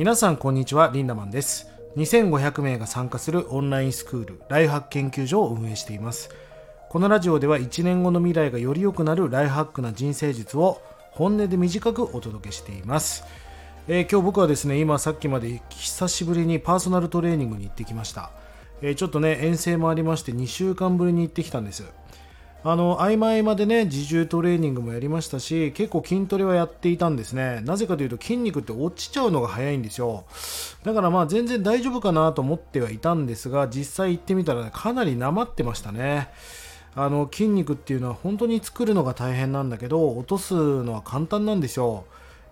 皆さんこんにちは。リンダマンです。2500名が参加するオンラインスクールライフハック研究所を運営しています。このラジオでは1年後の未来がより良くなるライフハックな人生術を本音で短くお届けしています、えー、今日僕はですね今さっきまで久しぶりにパーソナルトレーニングに行ってきました、えー、ちょっとね遠征もありまして2週間ぶりに行ってきたんです。あの合間合間でね自重トレーニングもやりましたし結構筋トレはやっていたんですね。なぜかというと筋肉って落ちちゃうのが早いんですよ。だからまあ全然大丈夫かなと思ってはいたんですが実際行ってみたら、かなりなまってましたね。あの筋肉っていうのは本当に作るのが大変なんだけど落とすのは簡単なんですよ。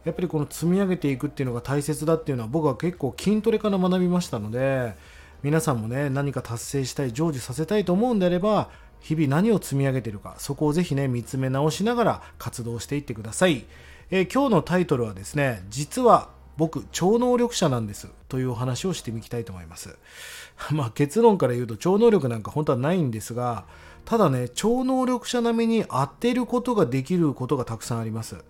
やっぱりこの積み上げていくっていうのが大切だっていうのは僕は結構筋トレから学びましたので皆さんもね何か達成したい成就させたいと思うんであれば日々何を積み上げているかそこをぜひね見つめ直しながら活動していってください、えー、今日のタイトルはですね実は僕超能力者なんですというお話をしてみたいと思います。まあ結論から言うと超能力なんか本当はないんですがただね超能力者並みに当てることができることがたくさんあります。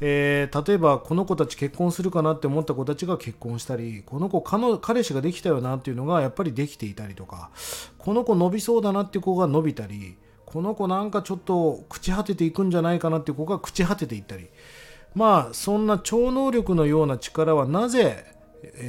えー、例えばこの子たち結婚するかなって思った子たちが結婚したりこの子彼氏ができたよなっていうのがやっぱりできていたりとかこの子伸びそうだなっていう子が伸びたりこの子なんかちょっと朽ち果てていくんじゃないかなっていう子が朽ち果てていったりまあそんな超能力のような力はなぜ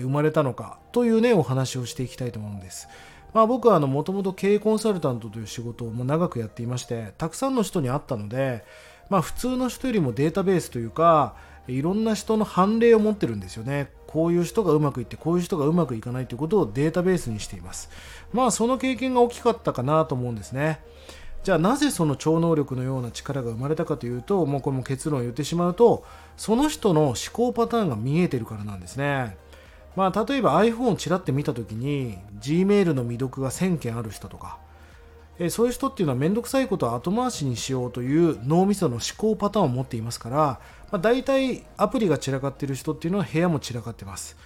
生まれたのかというねお話をしていきたいと思うんです。まあ、僕はもともと経営コンサルタントという仕事を長くやっていましてたくさんの人に会ったのでまあ、普通の人よりもデータベースというかいろんな人の判例を持ってるんですよね。こういう人がうまくいってこういう人がうまくいかないということをデータベースにしています。まあその経験が大きかったかなと思うんですね。じゃあなぜその超能力のような力が生まれたかというともうこれも結論を言ってしまうとその人の思考パターンが見えてるからなんですね。まあ例えば iPhone をちらって見た時に Gmail の未読が1000件ある人とかえそういう人っていうのは面倒くさいことを後回しにしようという脳みその思考パターンを持っていますから、まあ、大体アプリが散らかってる人っていうのは部屋も散らかってます。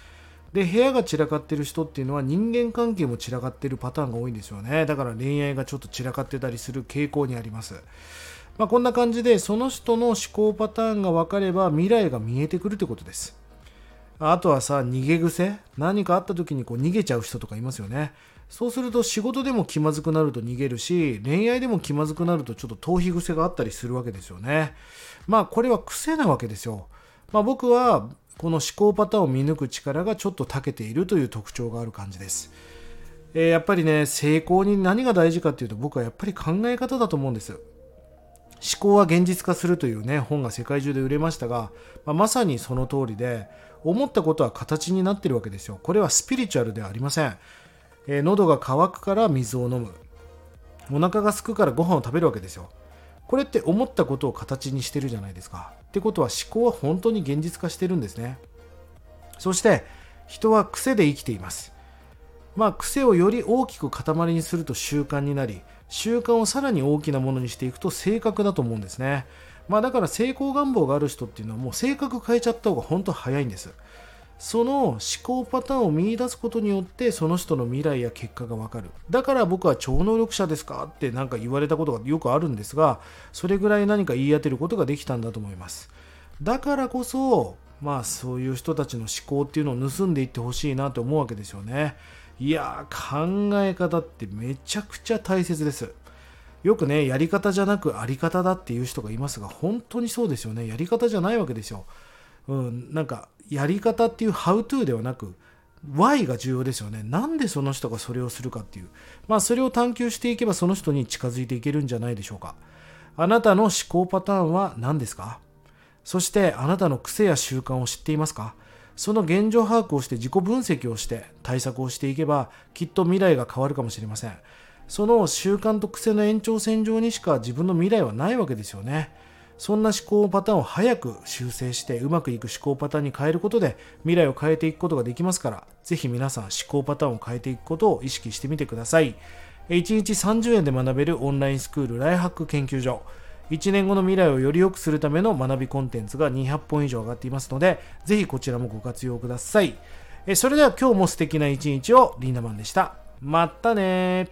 で部屋が散らかってる人っていうのは人間関係も散らかってるパターンが多いんですよね。だから恋愛がちょっと散らかってたりする傾向にあります。まあ、こんな感じでその人の思考パターンが分かれば未来が見えてくるってことです。あとはさ逃げ癖。何かあった時にこう逃げちゃう人とかいますよね。そうすると仕事でも気まずくなると逃げるし恋愛でも気まずくなるとちょっと逃避癖があったりするわけですよね。まあこれは癖なわけですよ。まあ僕はこの思考パターンを見抜く力がちょっと長けているという特徴がある感じです。えー、やっぱりね成功に何が大事かっていうと僕はやっぱり考え方だと思うんです。思考は現実化するというね本が世界中で売れましたが、まあ、まさにその通りで思ったことは形になってるわけですよ。これはスピリチュアルではありません。えー、喉が渇くから水を飲む。お腹が空くからご飯を食べるわけですよ。これって思ったことを形にしてるじゃないですか。ってことは思考は本当に現実化してるんですね。そして人は癖で生きています。まあ癖をより大きく塊にすると習慣になり習慣をさらに大きなものにしていくと性格だと思うんですね。まあだから成功願望がある人っていうのはもう性格変えちゃった方が本当早いんです。その思考パターンを見いだすことによってその人の未来や結果がわかる。だから僕は超能力者ですか？って何か言われたことがよくあるんですがそれぐらい何か言い当てることができたんだと思います。だからこそまあそういう人たちの思考っていうのを盗んでいってほしいなと思うわけですよね。いやー考え方ってめちゃくちゃ大切です。よくねやり方じゃなくあり方だっていう人がいますが本当にそうですよね。やり方じゃないわけですよ。うん、なんかやり方っていう how to ではなく Y が重要ですよね。なんでその人がそれをするかっていう。まあそれを探求していけばその人に近づいていけるんじゃないでしょうか。あなたの思考パターンは何ですか？そしてあなたの癖や習慣を知っていますか？その現状把握をして自己分析をして対策をしていけばきっと未来が変わるかもしれません。その習慣と癖の延長線上にしか自分の未来はないわけですよね。そんな思考パターンを早く修正してうまくいく思考パターンに変えることで未来を変えていくことができますからぜひ皆さん思考パターンを変えていくことを意識してみてください。1日30円で学べるオンラインスクールライハック研究所。1年後の未来をより良くするための学びコンテンツが200本以上上がっていますのでぜひこちらもご活用ください。それでは今日も素敵な一日をリンダマンでした。またね